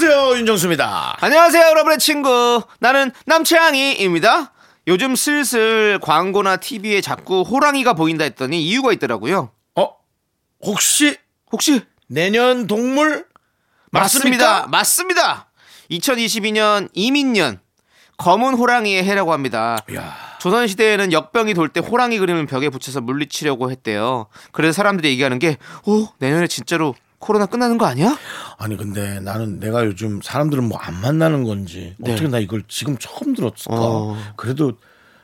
안녕하세요 윤정수입니다. 안녕하세요, 여러분의 친구. 나는 남채양이입니다. 요즘 슬슬 광고나 TV에 자꾸 호랑이가 보인다 했더니 이유가 있더라고요. 어 혹시 혹시 내년 동물 맞습니다. 맞습니까? 맞습니다. 2022년 이민년 검은 호랑이의 해라고 합니다. 조선 시대에는 역병이 돌 때 호랑이 그림을 벽에 붙여서 물리치려고 했대요. 그래서 사람들이 얘기하는 게, 오 내년에 진짜로 코로나 끝나는 거 아니야? 아니 근데 나는 내가 요즘 사람들은 뭐안 만나는 건지 어떻게 나 이걸 지금 처음 들었을까? 네. 어. 그래도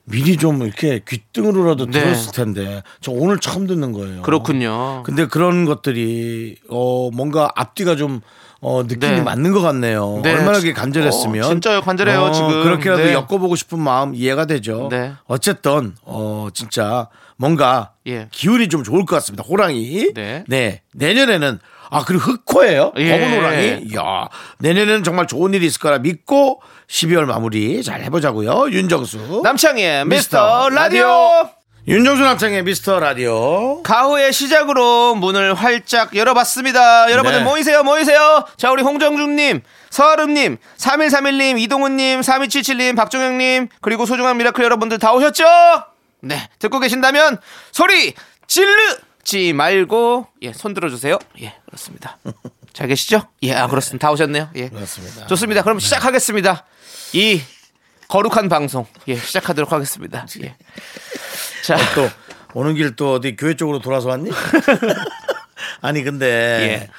미리 좀 이렇게 귀등으로라도 네. 들었을 텐데 저 오늘 처음 듣는 거예요. 그렇군요. 근데 그런 것들이 어 뭔가 앞뒤가 좀 어, 느낌이 네. 맞는 것 같네요. 네. 얼마나 그게 간절했으면. 어, 진짜요, 간절해요, 지금. 그렇게라도 네. 엮어보고 싶은 마음 이해가 되죠. 네. 어쨌든, 어, 진짜 뭔가 예. 기운이 좀 좋을 것 같습니다. 호랑이. 네. 내년에는 아, 그리고 흑호예요. 예. 검은 호랑이. 이야. 내년에는 정말 좋은 일이 있을 거라 믿고 12월 마무리 잘 해보자고요. 윤정수. 남창희의 미스터 미스터 라디오. 윤정수 남창희의 미스터 라디오. 가호의 시작으로 문을 활짝 열어봤습니다. 여러분들 네. 모이세요, 모이세요. 자, 우리 홍정준님, 서아름님, 3131님, 이동훈님, 3277님, 박종영님, 그리고 소중한 미라클 여러분들 다 오셨죠? 네, 듣고 계신다면 소리 질르 지 말고, 예, 손 들어주세요. 예, 그렇습니다. 잘 계시죠? 예, 아, 그렇습니다. 다 오셨네요. 예. 그렇습니다. 좋습니다. 그럼 시작하겠습니다. 이 거룩한 방송, 예, 시작하도록 하겠습니다. 예. 자, 또 오는 길 또 어디 교회 쪽으로 돌아서 왔니? 아니 근데 예.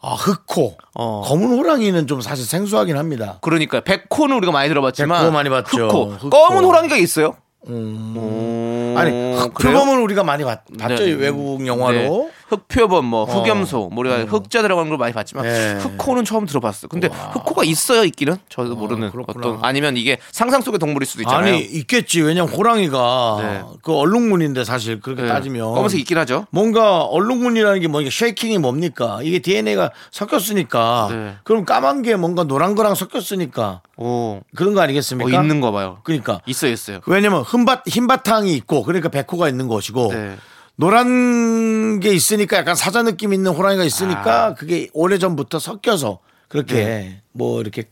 아, 흑호 어. 검은 호랑이는 좀 사실 생소하긴 합니다. 그러니까요. 백호는 우리가 많이 들어봤지만 백호 많이 봤죠. 흑호. 흑호. 검은 호랑이가 있어요. 아니 그래요? 흑표범은 우리가 많이 봤, 봤죠 네. 외국 영화로. 네. 흑표범, 뭐 흑염소, 뭐 우리가 흑자 들어가는 걸 많이 봤지만 네. 흑호는 처음 들어봤어요. 근데 흑호가 있어요, 있기는 저도 모르는 그렇구나. 어떤 아니면 이게 상상 속의 동물일 수도 있잖아요. 아니 있겠지. 왜냐면 호랑이가 네. 그 얼룩무늬인데 사실 그렇게 네. 따지면 검은색 있긴 하죠. 뭔가 얼룩무늬라는 게 뭐냐 쉐이킹이 뭡니까? 이게 DNA가 섞였으니까 네. 그럼 까만 게 뭔가 노란 거랑 섞였으니까 오, 그런 거 어, 아니겠습니까? 있는 거 봐요. 그러니까 있어요, 있어요. 왜냐면 흰바, 흰바탕이 있고 그러니까 백호가 있는 것이고 네. 노란 게 있으니까 약간 사자 느낌 있는 호랑이가 있으니까 아. 그게 오래 전부터 섞여서 그렇게 뭐 이렇게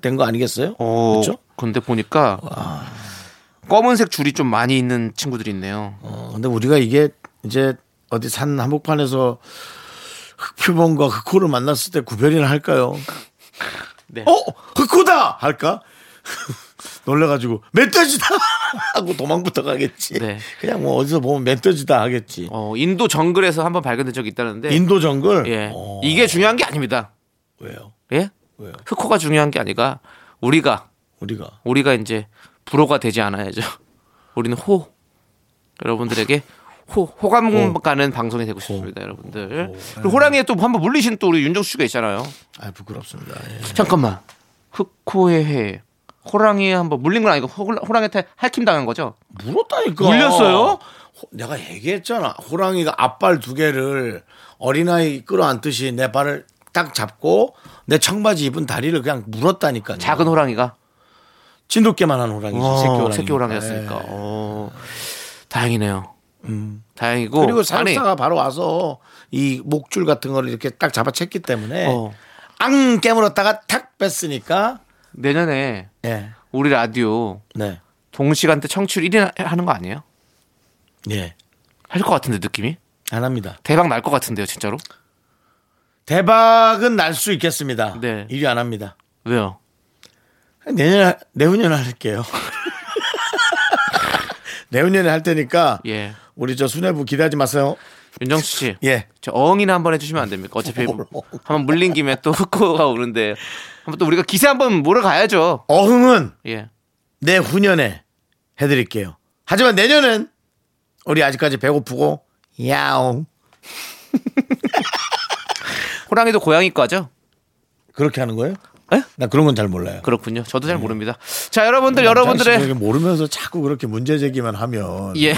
된 거 아니겠어요? 오, 그렇죠? 근데 보니까 검은색 줄이 좀 많이 있는 친구들이 있네요. 어, 근데 우리가 이게 이제 어디 산 한복판에서 흑표범과 흑호를 만났을 때 구별이나 할까요? 네. 어 흑호다 할까? 놀래가지고 멧돼지다 하고 도망부터 가겠지. 네. 그냥 뭐 어디서 보면 멧돼지다 하겠지. 어, 인도 정글에서 한번 발견된 적이 있다는데 인도 정글. 예. 어, 이게 중요한 게 아닙니다. 왜요? 예? 왜요? 흑호가 중요한 게 아니라 우리가 우리가 우리가 이제 불호가 되지 않아야죠. 우리는 호 여러분들에게 호 호감 가는 방송이 되고 싶습니다, 여러분들. 그리고 호랑이에 또 한번 물리신 또 우리 윤정수 씨가 있잖아요. 아 부끄럽습니다. 예. 잠깐만. 흑호의 해. 호랑이에 한번 물린 건 아니고 호, 호랑이한테 할킴 당한 거죠? 물었다니까. 물렸어요? 호- 내가 얘기했잖아. 호랑이가 앞발 두 개를 어린아이 끌어안듯이 내 발을 딱 잡고 내 청바지 입은 다리를 그냥 물었다니까. 작은 호랑이가 진돗개만한 호랑이지. 어, 새끼 호랑이. 새끼 호랑이였으니까. 예. 어, 다행이네요. 음. 다행이고 그리고 사육사가 바로 와서 이 목줄 같은 거를 이렇게 딱 잡아챘기 때문에 어, 앙 깨물었다가 탁 뺐으니까 내년에 예. 우리 라디오 네. 동시간대 청취율 1위 하는 거 아니에요? 예. 할 것 같은데 느낌이 안 합니다. 대박 날 것 같은데요, 진짜로? 대박은 날 수 있겠습니다. 네. 1위 안 합니다. 왜요? 내년 내후년에 할게요. 내후년에 할 테니까 예, 우리 저 수뇌부 기대하지 마세요. 윤정수 씨, 예. 저 어흥이나 한번 해주시면 안 됩니까? 어차피. 한번 물린 김에 또 흑호가 오는데 한번 또 우리가 기세 한번 몰아가야죠. 어흥은 예, 내 후년에 해드릴게요. 하지만 내년은 우리 아직까지 배고프고 야옹 호랑이도 고양이과죠? 그렇게 하는 거예요? 에? 나 그런 건 잘 몰라요. 그렇군요. 저도 잘 모릅니다. 자, 여러분들, 여러분들의 자식이 모르면서 자꾸 그렇게 문제 제기만 하면 예.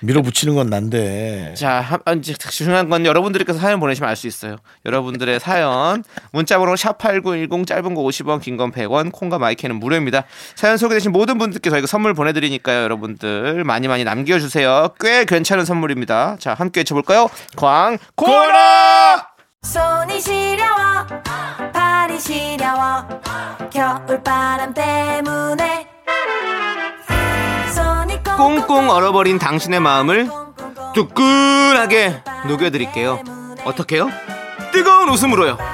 밀어붙이는 건 난데. 자, 한- 아, 이제 중요한 건 여러분들께서 사연 보내시면 알 수 있어요. 여러분들의 사연 문자번호 샵8910 짧은 거 50원, 긴 건 100원, 콩과 마이크는 무료입니다. 사연 소개되신 모든 분들께 저희가 선물 보내드리니까요. 여러분들 많이 많이 남겨주세요. 꽤 괜찮은 선물입니다. 자, 함께 외쳐볼까요? 광고라! 손이 시려워 발이 시려워 겨울바람 때문에 꽁꽁 얼어버린 당신의 마음을 뜨끈하게 녹여드릴게요. 어떻게요? 뜨거운 웃음으로요.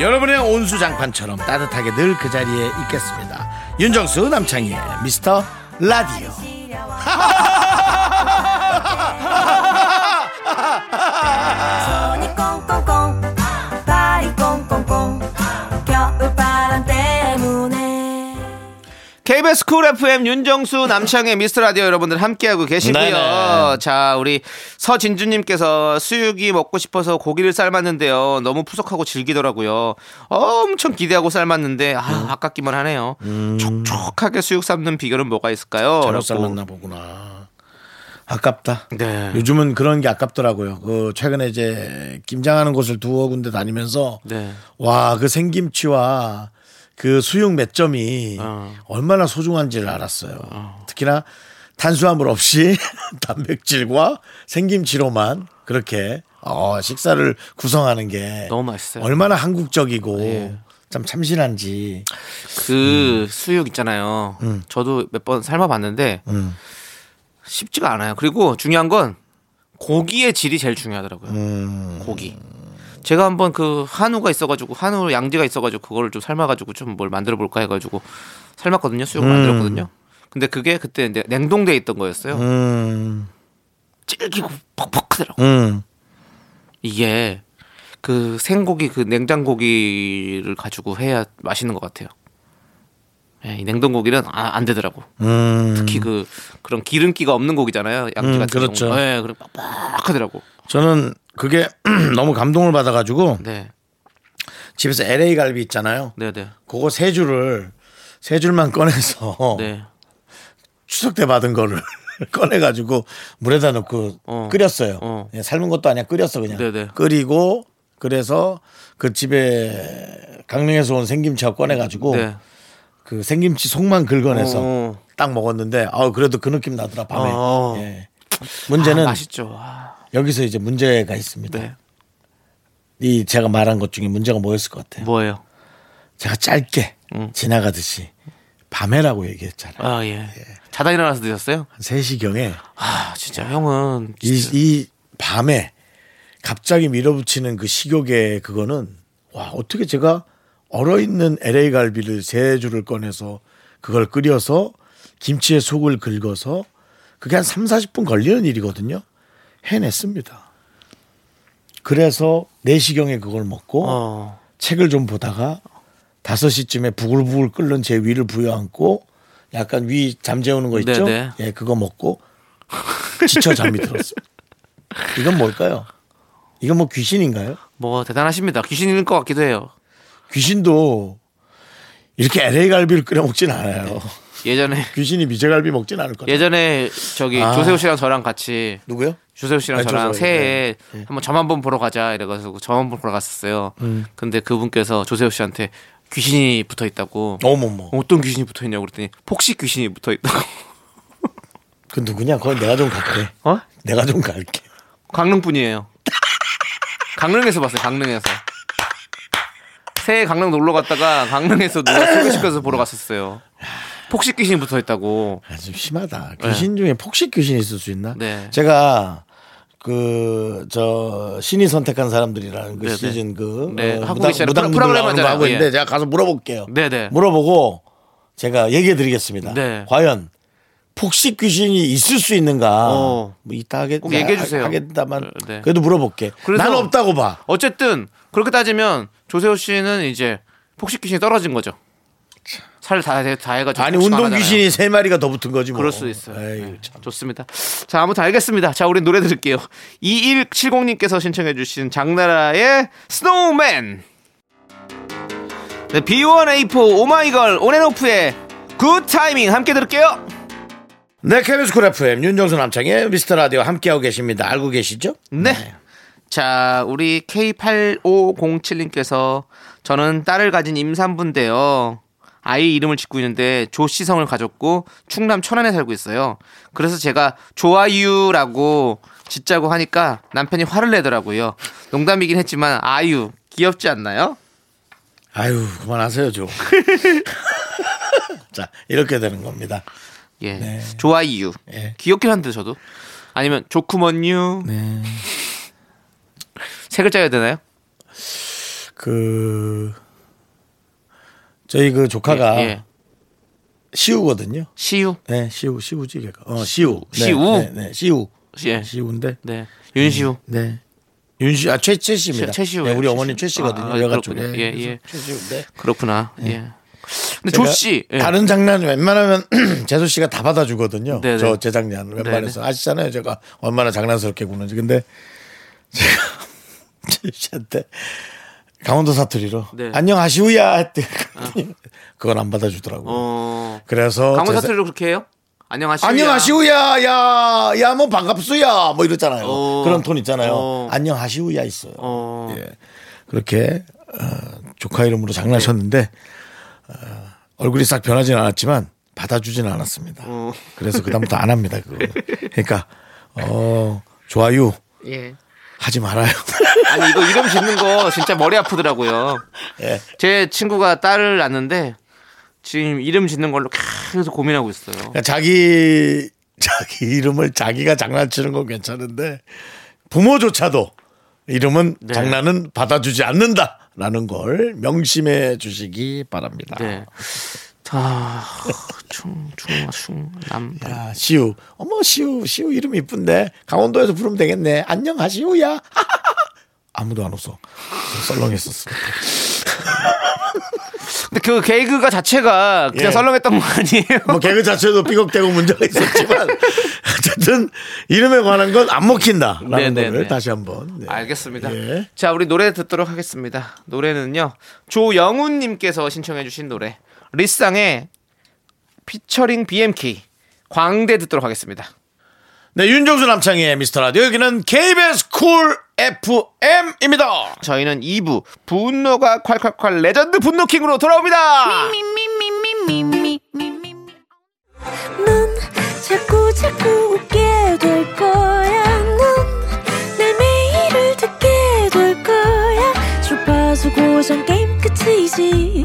여러분의 온수장판처럼 따뜻하게 늘 그 자리에 있겠습니다. 윤정수 남창희의 미스터 라디오. KBS Cool FM 윤정수 남창희의 미스터 라디오 여러분들 함께하고 계시고요. 네네. 자, 우리 서진주님께서 수육이 먹고 싶어서 고기를 삶았는데요. 너무 푸석하고 질기더라고요. 엄청 기대하고 삶았는데 아, 음. 아깝기만 하네요. 촉촉하게 수육 삶는 비결은 뭐가 있을까요? 잘못 라고. 삶았나 보구나. 아깝다. 네. 요즘은 그런 게 아깝더라고요. 그 최근에 이제 김장하는 곳을 두어 군데 다니면서 네. 와그 생김치와 그 수육 몇 점이 어. 얼마나 소중한지를 알았어요. 특히나 탄수화물 없이 단백질과 생김치로만 그렇게 어, 식사를 구성하는 게 너무 맛있어요. 얼마나 한국적이고 예. 참 참신한지. 그 수육 있잖아요. 저도 몇 번 삶아봤는데 음. 쉽지가 않아요. 그리고 중요한 건 고기의 질이 제일 중요하더라고요. 음. 고기. 제가 한번 그 한우가 있어가지고 한우 양지가 있어가지고 그거를 좀 삶아가지고 좀 뭘 만들어 볼까 해가지고 삶았거든요. 수육을 만들었거든요. 근데 그게 그때 냉동돼 있던 거였어요. 음, 질기고 퍽퍽하더라고. 음. 이게 그 생고기 그 냉장고기를 가지고 해야 맛있는 것 같아요. 예, 이 냉동 고기는 아, 안 되더라고. 음. 특히 그 그런 기름기가 없는 고기잖아요. 양지 음, 같은 그렇죠. 경우. 예, 그래 뻑뻑하더라고. 저는 그게 너무 감동을 받아가지고 네, 집에서 LA 갈비 있잖아요. 네, 네, 그거 세 줄을 세 줄만 꺼내서 네. 추석 때 받은 거를 꺼내가지고 물에다 넣고 어. 끓였어요. 어. 예, 삶은 것도 아니야 끓였어 그냥. 네네. 끓이고 그래서 그 집에 강릉에서 온 생김치하고 꺼내가지고 네. 그 생김치 속만 긁어내서 어. 딱 먹었는데 아 그래도 그 느낌 나더라 밤에. 어. 예. 문제는 아, 맛있죠. 아, 여기서 이제 문제가 있습니다. 네. 이 제가 말한 것 중에 문제가 뭐였을 것 같아요. 뭐예요? 제가 짧게 음. 지나가듯이 밤에라고 얘기했잖아요. 아 예. 자다 일어나서 드셨어요? 한 3시경에 아 진짜 형은 이, 진짜 이 밤에 갑자기 밀어붙이는 그 식욕의 그거는 와 어떻게 제가 얼어있는 LA 갈비를 세 줄을 꺼내서 그걸 끓여서 김치에 속을 긁어서 그게 한 3, 40분 걸리는 일이거든요. 해냈습니다. 그래서 4시경에 그걸 먹고 어. 책을 좀 보다가 5시쯤에 부글부글 끓는 제 위를 부여안고 약간 위 잠재우는 거 있죠? 네네. 예, 그거 먹고 지쳐 잠이 들었습니다. 이건 뭘까요? 이건 뭐 귀신인가요? 뭐 대단하십니다. 귀신일 것 같기도 해요. 귀신도 이렇게 LA 갈비를 끓여 먹진 않아요. 예전에 귀신이 미제갈비 먹진 않을 거예요. 예전에 저기 아. 조세호 씨랑 저랑 같이 누구요? 조세호 씨랑 아, 저랑 조세호, 새해에 네. 한번 점 한번 보러 가자 이래가지고 점 한번 보러 갔었어요. 음. 근데 그분께서 조세호 씨한테 귀신이 붙어 있다고 어머머. 어떤 귀신이 붙어 있냐고 그랬더니 폭식 귀신이 붙어 있다고. 그 누구냐? 거기 내가 좀 갈게. 어? 내가 좀 갈게. 강릉 분이에요. 강릉에서 봤어요. 강릉에서. 새해 강릉 놀러 갔다가 강릉에서 누가 소개시켜서 보러 갔었어요. 폭식 귀신이 붙어 있다고. 아, 좀 심하다. 귀신 중에 폭식 귀신이 있을 수 있나? 네. 제가 그 저 신이 선택한 사람들이라는 그 네네. 시즌 그 네, 어, 하고 무당 계시잖아요. 무당 프로- 분들 프로그램 나오는 거 하잖아요. 하고 있는데 예. 제가 가서 물어볼게요. 네네. 물어보고 제가 얘기해 드리겠습니다. 네. 과연 폭식 귀신이 있을 수 있는가? 어. 뭐 있다 하겠, 꼭 얘기해 주세요. 하겠다만 네. 그래도 물어볼게. 그래서- 난 없다고 봐. 어쨌든 그렇게 따지면 조세호 씨는 이제 폭식 귀신이 떨어진 거죠. 살다다 해가지고 아니 운동. 귀신이 세 마리가 더 붙은 거지 뭐. 그럴 수 있어요. 에이, 네, 참. 좋습니다. 자, 아무튼 알겠습니다. 자, 우리 노래 들을게요. 2170님께서 신청해주신 장나라의 Snowman. 네, B1A4 오마이걸 온앤오프의 Good Timing 함께 들을게요. 네, KBS Cool FM 윤정수 남창희의 미스터 라디오 함께하고 계십니다. 알고 계시죠? 네. 자, 우리 K8507님께서 저는 딸을 가진 임산부인데요. 아이 이름을 짓고 있는데 조씨성을 가졌고 충남 천안에 살고 있어요. 그래서 제가 조아유라고 짓자고 하니까 남편이 화를 내더라고요. 농담이긴 했지만 아유 귀엽지 않나요? 아유, 그만하세요, 좀. 자, 이렇게 되는 겁니다. 예. 조아유. 예. 귀엽긴 한데 저도. 아니면 조쿠먼유. 네. 세 글자여야 되나요? 그, 저희 그 조카가 예, 예. 시우거든요. 시우. 네, 시우, 시우지, 걔가. 어, 시우. 네, 시우? 네, 네, 시우. 예. 시우인데. 네. 윤시우. 네. 윤시, 아, 최, 최 씨입니다. 최- 최시우. 네, 우리. 어머니 최 씨거든요. 아, 여가. 쪽에. 예, 예. 최시우인데. 그렇구나. 예. 근데 제가 조 씨. 예. 다른 장난 웬만하면 재수 씨가 다 받아주거든요. 네네. 저 재작년 웬만해서 아시잖아요. 제가 얼마나 장난스럽게 구는지. 근데 제가 재수 씨한테 강원도 사투리로 네. 안녕하시우야 했대. 그건 안 받아주더라고요. 어. 그래서 강원 제사- 사투리로 그렇게 해요? 안녕하시오. 안녕하시우야 야 야 뭐 반갑수야 뭐 이러잖아요. 어. 그런 톤 있잖아요. 어. 안녕하시우야 있어요. 어. 예. 그렇게 어, 조카 이름으로 장난쳤는데 어, 얼굴이 싹 변하진 않았지만 받아주지는 않았습니다. 어. 그래서 그다음부터 안 합니다. 그거. 그러니까 어 좋아요 예. 하지 말아요. 아니 이거 이름 짓는 거 진짜 머리 아프더라고요. 예. 제 친구가 딸을 낳는데 지금 이름 짓는 걸로 계속 고민하고 있어요. 그러니까 자기 자기 이름을 자기가 장난치는 건 괜찮은데 부모조차도 이름은 네. 장난은 받아주지 않는다라는 걸 명심해 주시기 바랍니다. 네. 자, 충, 충, 충, 남. 야, 시우. 어머, 시우, 시우 이름 이쁜데. 강원도에서 부르면 되겠네. 안녕 하시우야. 아무도 안 웃어. 썰렁했었어. 근데 그 개그가 자체가 그냥 예. 썰렁했던 거 아니에요? 뭐 개그 자체도 삐걱대고 문제가 있었지만 어쨌든 이름에 관한 건 안 먹힌다라는 네네네. 거를 다시 한번. 네. 알겠습니다. 예. 자, 우리 노래 듣도록 하겠습니다. 노래는요. 조영훈님께서 신청해주신 노래. 리쌍의 피처링 BMK 광대 듣도록 하겠습니다. 네, 윤정수 남창희의 미스터 라디오 여기는 KBS Cool FM입니다. 저희는 2부 분노가 콸콸콸 레전드 분노킹으로 돌아옵니다. 넌 자꾸 자꾸 웃게 될 거야. 넌내 매일을 듣게 될 거야. 주파수 고정 게임 끝이지.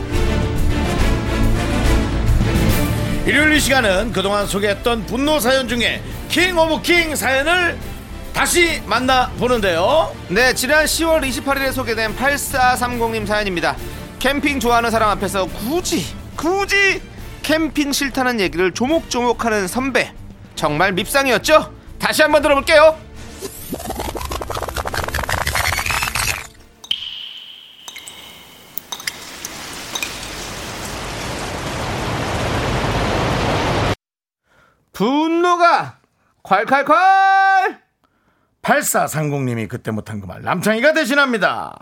일요일 이 시간은 그동안 소개했던 분노 사연 중에 king of king 사연을 다시 만나보는데요 네, 지난 10월 28일에 소개된 8430님 사연입니다. 캠핑 좋아하는 사람 앞에서 굳이, 굳이 캠핑 싫다는 얘기를 조목조목 하는 선배. 정말 밉상이었죠? 다시 한번 들어볼게요. 분노가 콸콸콸! 8430님이 그때 못한 그 말 남창희가 대신합니다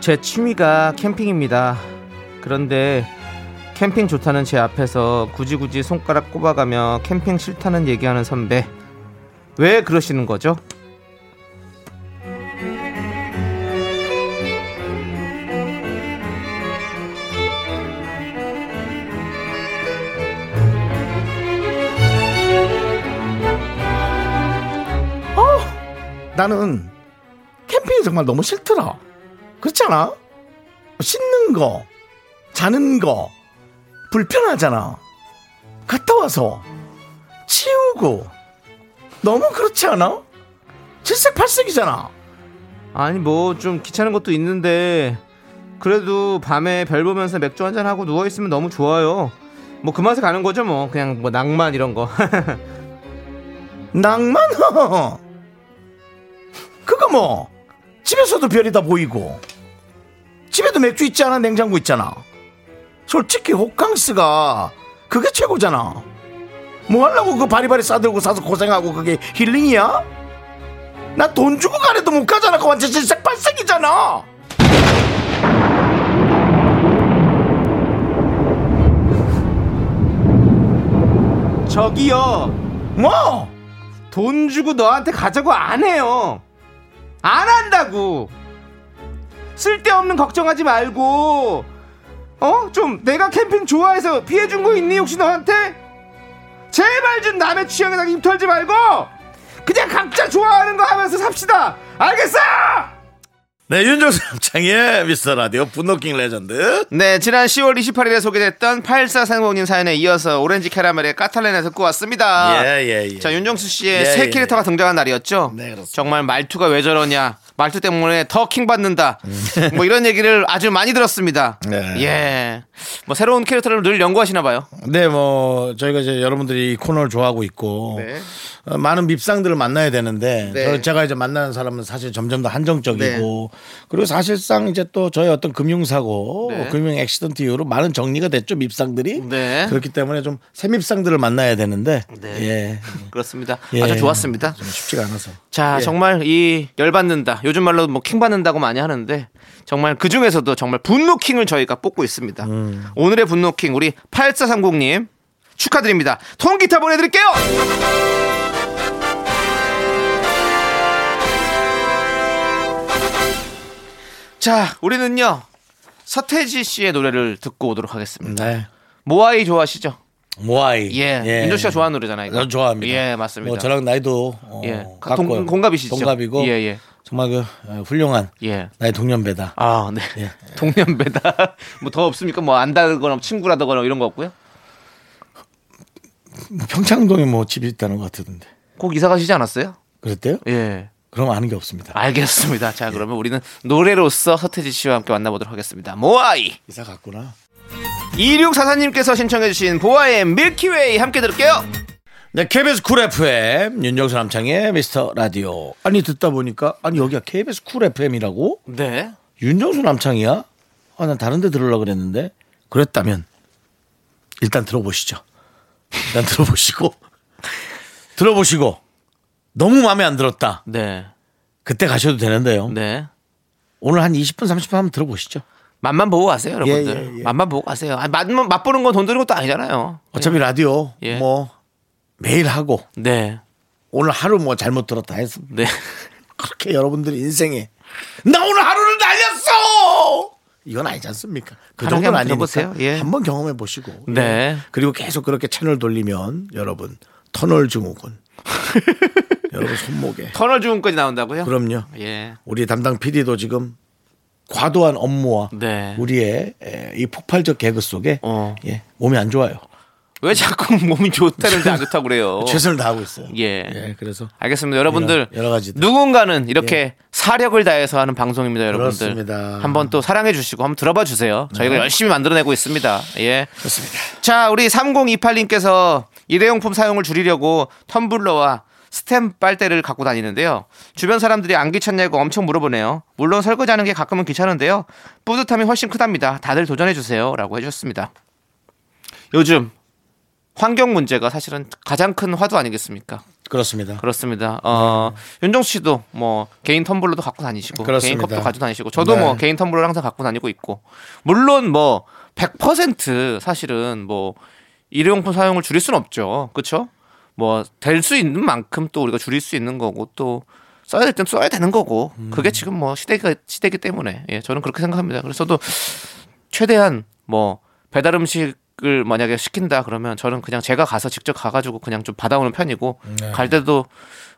제 취미가 캠핑입니다. 그런데 캠핑 좋다는 제 앞에서 굳이 굳이 손가락 꼽아가며 캠핑 싫다는 얘기하는 선배. 왜 그러시는 거죠? 어, 나는 캠핑이 정말 너무 싫더라. 그렇지 않아? 씻는 거, 자는 거, 불편하잖아. 갔다 와서 치우고, 너무 그렇지 않아? 칠색팔색이잖아. 아니 뭐 좀 귀찮은 것도 있는데 그래도 밤에 별 보면서 맥주 한잔 하고 누워 있으면 너무 좋아요. 뭐 그 맛에 가는 거죠 뭐 그냥 뭐 낭만 이런 거. 낭만? 그거 뭐 집에서도 별이 다 보이고 집에도 맥주 있지 않아 냉장고 있잖아 솔직히 호캉스가 그게 최고잖아 뭐 하려고 그 바리바리 싸들고 사서 고생하고 그게 힐링이야? 나 돈 주고 가래도 못 가잖아 그거 완전 질색팔색이잖아 저기요 뭐? 돈 주고 너한테 가자고 안 해요. 안 한다고. 쓸데없는 걱정하지 말고 어? 좀 내가 캠핑 좋아해서 피해 준 거 있니 혹시 너한테? 제발 좀 남의 취향에다 입 털지 말고 그냥 각자 좋아하는 거 하면서 삽시다. 알겠어? 네 윤정수 남창의 미스터 라디오 분노킹 레전드 네, 지난 10월 28일에 소개됐던 8430님 사연에 이어서 오렌지 캐러멜의 까탈레나 듣고 왔습니다. 예 예 예. 자, 윤정수 씨의 예, 새 예. 캐릭터가 등장한 날이었죠? 네, 그렇습니다. 정말 말투가 왜 저러냐? 말투 때문에 더 킹받는다. 뭐 이런 얘기를 아주 많이 들었습니다. 음. 네. 예. 뭐 새로운 캐릭터를 늘 연구하시나 봐요. 네, 뭐 저희가 이제 여러분들이 이 코너를 좋아하고 있고 네. 어, 많은 밉상들을 만나야 되는데 네. 저 제가 이제 만나는 사람은 사실 점점 더 한정적이고 그리고 사실상 이제 또 저희 어떤 금융사고 네. 금융 액시던트 이후로 많은 정리가 됐죠 밉상들이 네. 그렇기 때문에 좀 새 밉상들을 만나야 되는데 네. 예, 그렇습니다. 예. 아주 좋았습니다. 좀 쉽지가 않아서 자, 예. 정말 이 열받는다. 요즘 말로 뭐 킹 받는다고 많이 하는데 정말 그 중에서도 정말 분노킹을 저희가 뽑고 있습니다. 음. 오늘의 분노킹 우리 8430님 축하드립니다. 통기타 보내드릴게요. 자, 우리는요 서태지 씨의 노래를 듣고 오도록 하겠습니다. 네. 모아이 좋아하시죠? 모아이 예, 윤조 씨가 좋아하는 노래잖아요. 이거. 저 좋아합니다. 예, 맞습니다. 뭐 저랑 나이도 어, 예. 동, 공갑이시죠? 동갑이고 예, 예, 정말 그 어, 훌륭한 예. 나의 동년배다. 아, 네. 예. 동년배다. 뭐 더 없습니까? 뭐 안다거나 친구라거나 이런 거 없고요. 뭐 평창동에 뭐 집이 있다는 것 같던데. 꼭 이사 가시지 않았어요? 그랬대요? 예. 그럼 아는 게 없습니다. 알겠습니다. 자, 그러면 우리는 노래로서 서태지 씨와 함께 만나보도록 하겠습니다. 모아이. 이사 갔구나. 2644님께서 신청해주신 보아의 밀키웨이 함께 들을게요. 네, KBS 쿨 FM 윤정수 남창의 미스터 라디오. 아니 듣다 보니까 아니 여기가 KBS 쿨 FM이라고? 네. 윤정수 남창이야? 아, 난 다른 데 들으려고 그랬는데. 그랬다면 일단 들어보시죠. 일단 들어보시고 들어보시고 너무 마음에 안 들었다. 네. 그때 가셔도 되는데요. 네. 오늘 한 20분 30분 한번 들어보시죠. 맛만 보고 가세요, 여러분들. 예, 예, 예. 맛만 보고 가세요. 아니, 맛만 맛보는 건 돈 드는 것도 아니잖아요. 어차피 라디오 예. 뭐 매일 하고 네. 오늘 하루 뭐 잘못 들었다 해서 네. 그렇게 여러분들이 인생에 나 오늘 하루를 날렸어 이건 아니지 않습니까? 그 정도는 아니니까. 예. 한번 경험해 보시고 네. 예. 그리고 계속 그렇게 채널 돌리면 여러분 터널 증후군 여러분 손목에 터널 주문까지 나온다고요? 그럼요 예. 우리 담당 PD도 지금 과도한 업무와 네. 우리의 에, 이 폭발적 개그 속에 어. 예, 몸이 안 좋아요 왜 자꾸 몸이 좋다는데 안 좋다고 그래요? 최선을 다하고 있어요 예. 그래서 알겠습니다. 여러분들 여러- 가지들. 누군가는 이렇게 사력을 다해서 하는 방송입니다, 여러분들. 그렇습니다. 한번 또 사랑해 주시고 한번 들어봐 주세요. 저희가 열심히 만들어내고 있습니다. 예. 좋습니다 자, 우리 3028님께서 일회용품 사용을 줄이려고 텀블러와 스템 빨대를 갖고 다니는데요. 주변 사람들이 안 귀찮냐고 엄청 물어보네요. 물론 설거지하는 게 가끔은 귀찮은데요. 뿌듯함이 훨씬 크답니다. 다들 도전해 주세요라고 해주셨습니다. 요즘 환경 문제가 사실은 가장 큰 화두 아니겠습니까? 그렇습니다 그렇습니다. 어, 윤정수 씨도 뭐 개인 텀블러도 갖고 다니시고 그렇습니다. 개인 컵도 가지고 다니시고 저도 네. 뭐 개인 텀블러 항상 갖고 다니고 있고 물론 뭐 100% 사실은 뭐 일회용품 사용을 줄일 수는 없죠. 그렇죠? 뭐 될 수 있는 만큼 또 우리가 줄일 수 있는 거고 또 써야 될 땐 써야 되는 거고 음. 그게 지금 뭐 시대가 시대기 때문에 예, 저는 그렇게 생각합니다. 그래서 저도 최대한 뭐 배달 음식 을 만약에 시킨다 그러면 저는 그냥 제가 가서 직접 가가지고 그냥 좀 받아오는 편이고 네. 갈 때도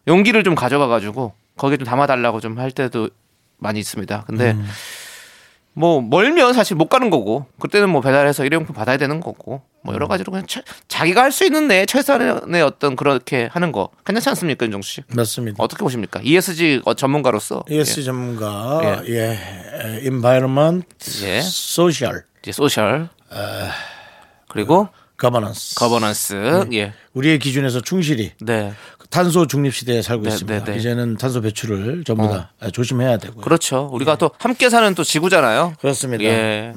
용기를 좀 가져가가지고 거기에 좀 담아달라고 좀 할 때도 많이 있습니다. 근데 뭐 멀면 사실 못 가는 거고 그때는 뭐 배달해서 일회용품 받아야 되는 거고 뭐 여러 가지로 그냥 최- 자기가 할 수 있는 내 최선의 어떤 그렇게 하는 거 괜찮지 않습니까 윤정수 씨? 맞습니다. 어떻게 보십니까? ESG 어, 전문가로서 ESG 전문가, 예, 에, environment, 예. social, 이제 social 그리고 governance. governance 예. 우리의 기준에서 충실히 네. 탄소 중립 시대에 살고 네, 있습니다. 네, 네. 이제는 탄소 배출을 전부 다 조심해야 되고요. 그렇죠. 우리가 또 함께 사는 또 지구잖아요. 그렇습니다. 예.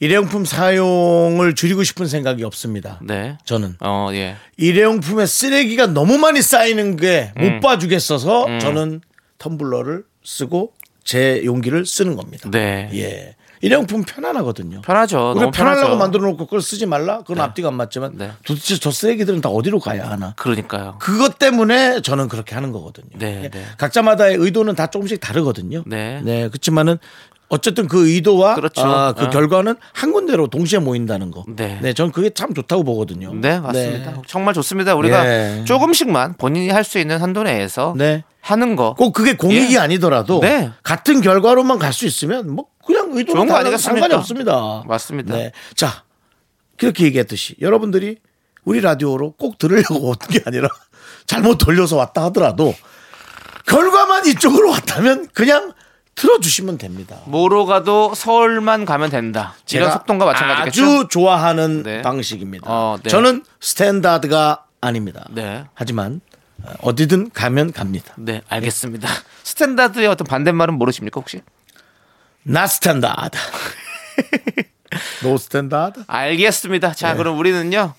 일회용품 사용을 줄이고 싶은 생각이 없습니다. 네. 저는 어, 예. 일회용품에 쓰레기가 너무 많이 쌓이는 게못 음. 봐주겠어서 저는 텀블러를 쓰고 제 용기를 쓰는 겁니다. 네. 예. 일회용품 편안하거든요. 편하죠. 우리 편하려고. 만들어 놓고 그걸 쓰지 말라? 그건 앞뒤가 안 맞지만 네. 도대체 저 쓰레기들은 다 어디로 가야 하나? 그러니까요. 그것 때문에 저는 그렇게 하는 거거든요. 네, 예. 네. 각자마다의 의도는 다 조금씩 다르거든요. 네. 그렇지만은 어쨌든 그 의도와 그렇죠. 아, 그 어. 결과는 한 군데로 동시에 모인다는 거. 네. 저는 그게 참 좋다고 보거든요. 네, 맞습니다. 네. 정말 좋습니다. 우리가 예. 조금씩만 본인이 할 수 있는 한도 내에서 네. 하는 거. 꼭 그게 공익이 예. 아니더라도 네. 같은 결과로만 갈 수 있으면 뭐 그냥 거 다른 아니겠습니까? 상관이 없습니다. 맞습니다. 네. 자, 그렇게 얘기했듯이 여러분들이 우리 라디오로 꼭 들으려고 온 게 아니라 잘못 돌려서 왔다 하더라도 결과만 이쪽으로 왔다면 그냥 틀어주시면 됩니다. 뭐로 가도 서울만 가면 된다. 이런 속담과 마찬가지겠죠. 아주 좋아하는 네. 방식입니다. 어, 네. 저는 스탠다드가 아닙니다. 네. 하지만 어, 어디든 가면 갑니다. 네, 알겠습니다. 스탠다드의 어떤 반대말은 모르십니까 혹시? Not standard. No standard? 알겠습니다. 네. 자, 그럼 우리는요.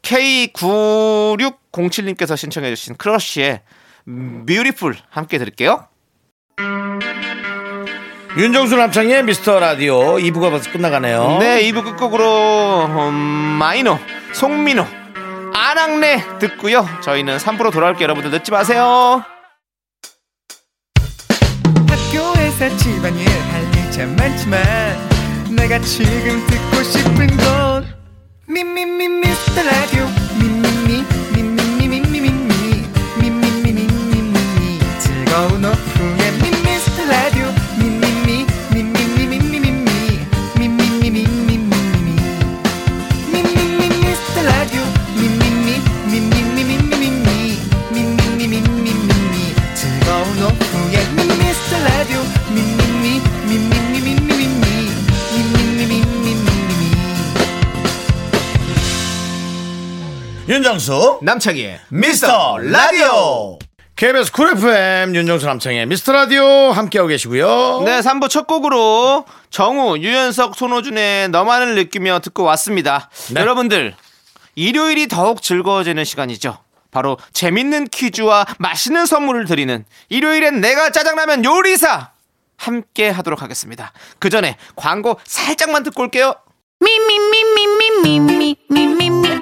K9607님께서 신청해 주신 크러쉬의 뮤리풀 함께 들을게요. 윤정수 남창의 미스터 라디오 2부가 벌써 끝나가네요. 네, 2부 끝곡으로 음, 마이노, 송민호, 아낙네 듣고요. 저희는 3부로 돌아올게요. 여러분들 늦지 마세요. 학교에서 집안일 할일참 많지만 내가 지금 듣고 싶은 건 미미미 윤정수 남창희의 미스터 라디오 KBS 쿨 FM 윤정수 남창의 미스터 라디오 함께하고 계시고요. 네, 3부 첫 곡으로 정우, 유연석, 손호준의 너만을 느끼며 듣고 왔습니다. 네. 여러분들, 일요일이 더욱 즐거워지는 시간이죠. 바로 재밌는 퀴즈와 맛있는 선물을 드리는 일요일엔 내가 짜장라면 요리사 함께 하도록 하겠습니다. 그 전에 광고 살짝만 듣고 올게요. Me,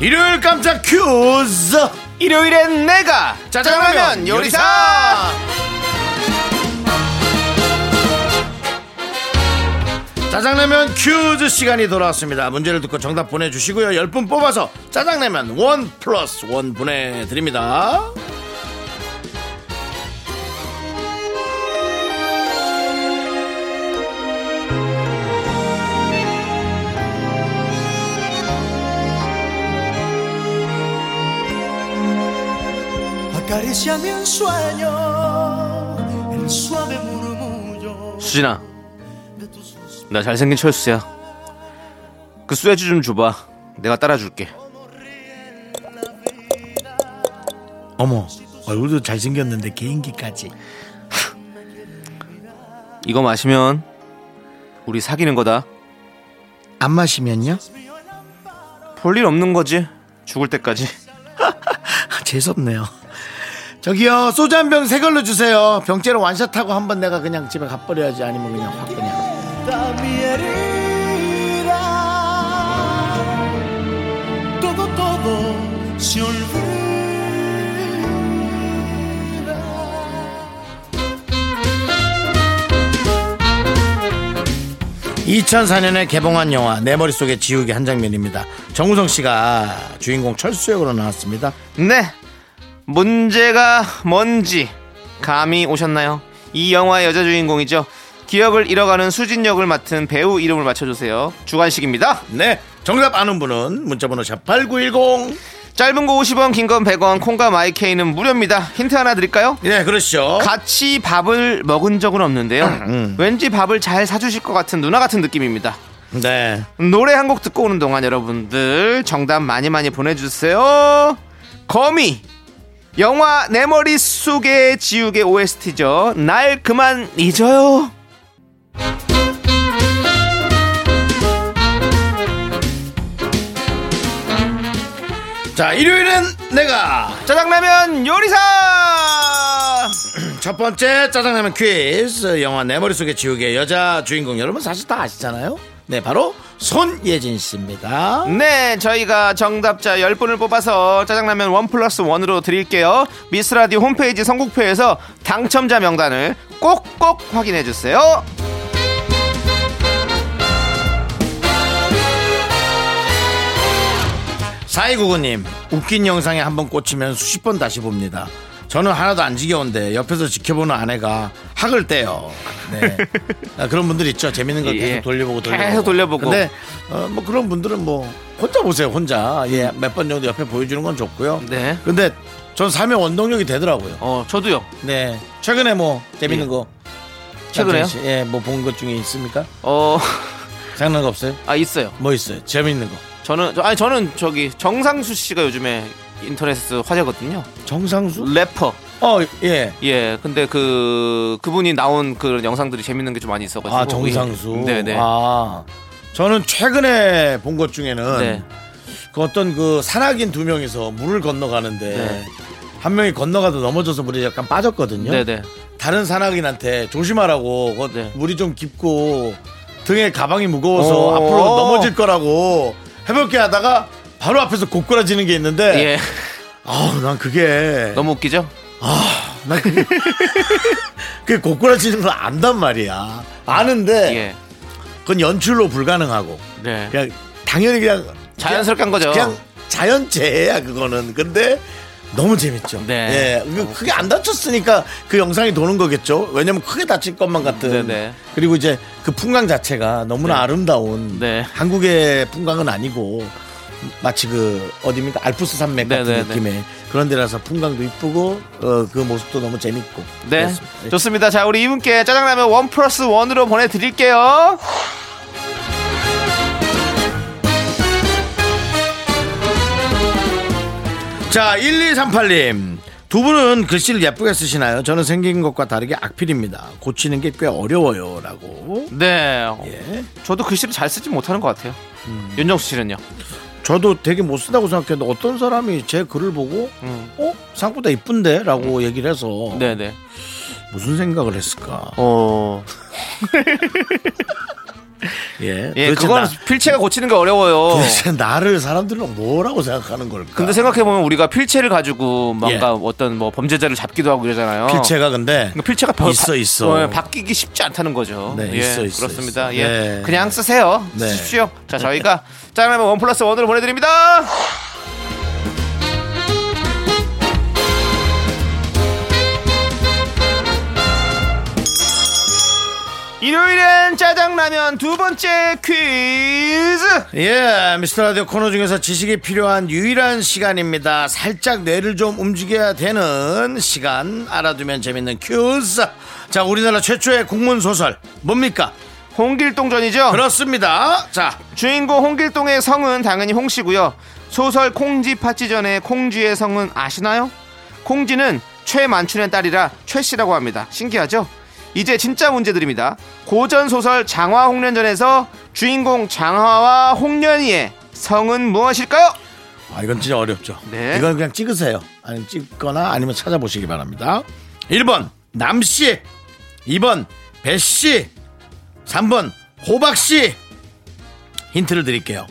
일요일 깜짝 퀴즈. 일요일엔 내가 짜장라면 요리사! 짜장라면 퀴즈 시간이 돌아왔습니다. 문제를 듣고 정답 보내주시고요. 10분 뽑아서 짜장라면 원 플러스 원 보내드립니다. 수진아 나 잘생긴 철수야. 그 쇠주 좀 줘봐. 내가 따라줄게. 어머 얼굴도 잘생겼는데 개인기까지. 이거 마시면 우리 사귀는 거다. 안 마시면요? 볼 일 없는 거지? 죽을 때까지. 아, 재수없네요 저기요 소주 한 병 새 걸로 주세요. 병째로 완샷하고 한번 내가 그냥 집에 가버려야지. 아니면 그냥 확 그냥. Da mi herida, todo, todo se olvida. 2004년에 개봉한 영화 내 머릿속에 지우개 한 장면입니다. 정우성 씨가 주인공 철수 역으로 나왔습니다. 네 문제가 뭔지 감이 오셨나요? 이 영화의 여자 주인공이죠. 기억을 잃어가는 수진 역을 맡은 배우 이름을 맞춰주세요. 주관식입니다. 네 정답 아는 분은 문자번호 샵8910 짧은 거 50원 긴 건 100원 콩과 마이케이는 무료입니다. 힌트 하나 드릴까요? 네 그렇죠. 같이 밥을 먹은 적은 없는데요. 음. 왠지 밥을 잘 사주실 것 같은 누나 같은 느낌입니다. 네. 노래 한 곡 듣고 오는 동안 여러분들 정답 많이 많이 보내주세요. 거미 영화 내 머릿속에 지우개 OST죠. 날 그만 잊어요. 자 일요일은 내가 짜장라면 요리사! 첫 번째 짜장라면 퀴즈. 영화 내 머릿속에 지우개 여자 주인공 여러분 사실 다 아시잖아요 네 바로 손예진 씨입니다. 네 저희가 정답자 10분을 뽑아서 짜장라면 원 플러스 원으로 드릴게요. 미스라디오 홈페이지 선곡표에서 당첨자 명단을 꼭꼭 확인해 주세요. 4299님 웃긴 영상에 한번 꽂히면 수십 번 다시 봅니다 저는 하나도 안 지겨운데 옆에서 지켜보는 아내가 학을 떼요 네. 아, 그런 분들 있죠 재밌는 거 예. 계속 돌려보고 돌려보고 계속 돌려보고. 근데 어, 뭐 그런 분들은 뭐 혼자 보세요 혼자 예, 몇 번 정도 옆에 보여주는 건 좋고요 네. 근데 전 삶의 원동력이 되더라고요 어 저도요 네 최근에 뭐 재밌는 예. 거 최근에요? 씨, 예, 뭐 본 것 중에 있습니까? 어, 생각난 거 없어요? 아 있어요. 뭐 있어요? 재밌는 거. 저는 저- 아니 저는 저기 정상수 씨가 요즘에 인터넷에서 화제거든요. 정상수? 래퍼. 어, 예. 예. 근데 그 그분이 나온 그 영상들이 재밌는 게 좀 많이 있어 가지고. 아, 정상수. 예. 네네. 아, 저는 최근에 본 것 중에는 네. 그 어떤 그 산악인 두 명이서 물을 건너가는데 네. 한 명이 건너가다 넘어져서 물에 약간 빠졌거든요. 네 네. 다른 산악인한테 조심하라고 그 네. 물이 좀 깊고 등에 가방이 무거워서 오. 앞으로 넘어질 거라고 해볼게 하다가 바로 앞에서 고꾸라지는 게 있는데 예. 아우 난 그게 너무 웃기죠? 난 그게 그게 고꾸라지는 걸 안단 말이야 아는데 예. 그건 연출로 불가능하고 네. 그냥 당연히 그냥 자연스럽게 한 거죠. 그냥 자연재해야 그거는 근데 너무 재밌죠. 네. 예, 그 크게 안 다쳤으니까 그 영상이 도는 거겠죠. 왜냐면 크게 다칠 것만 같은. 네네. 그리고 이제 그 풍광 자체가 너무나 네. 아름다운 네. 한국의 풍광은 아니고 마치 그 어디입니까 알프스 산맥 같은 네네네. 느낌의 그런 데라서 풍광도 이쁘고 어, 그 모습도 너무 재밌고. 네. 그렇습니다. 좋습니다. 자, 우리 이분께 짜장라면 원 플러스 원으로 보내드릴게요. 자, 1238님. 두 분은 글씨를 예쁘게 쓰시나요? 저는 생긴 것과 다르게 악필입니다. 고치는 게 꽤 어려워요. 라고. 네. 예. 저도 글씨를 잘 쓰지 못하는 것 같아요. 윤정수 씨는요? 저도 되게 못 쓴다고 생각했는데 어떤 사람이 제 글을 보고 음. 어? 생각보다 이쁜데? 라고 얘기를 해서 네네. 무슨 생각을 했을까? 어. 예. 예, 그건 나- 필체가 고치는 게 어려워요. 도대체 나를 사람들은 뭐라고 생각하는 걸까? 근데 생각해 보면 우리가 필체를 가지고 뭔가 예. 어떤 뭐 범죄자를 잡기도 하고 이러잖아요. 필체가 근데 그러니까 필체가 별- 있어, 바- 있어. 어, 바뀌기 쉽지 않다는 거죠. 네, 예, 있어, 있어, 그렇습니다. 있어. 예. 네. 그냥 쓰세요. 네. 쓰십시오. 자, 저희가 짜장라면 one plus one으로 보내드립니다. 일요일엔 짜장라면 두 번째 퀴즈. 예, 미스터 라디오 코너 중에서 지식이 필요한 유일한 시간입니다. 살짝 뇌를 좀 움직여야 되는 시간 알아두면 재밌는 퀴즈. 자, 우리나라 최초의 국문 소설 뭡니까? 홍길동전이죠. 그렇습니다. 자, 주인공 홍길동의 성은 당연히 홍씨고요. 소설 콩쥐 파치전의 콩쥐의 성은 아시나요? 콩쥐는 최만춘의 딸이라 최씨라고 합니다. 신기하죠? 이제 진짜 문제 드립니다. 고전 소설 장화 홍련전에서 주인공 장화와 홍련이의 성은 무엇일까요? 아, 이건 진짜 어렵죠. 네. 이건 그냥 찍으세요. 아니면 찍거나 아니면 찾아보시기 바랍니다. 1번 남씨, 2번 배씨, 3번 호박씨. 힌트를 드릴게요.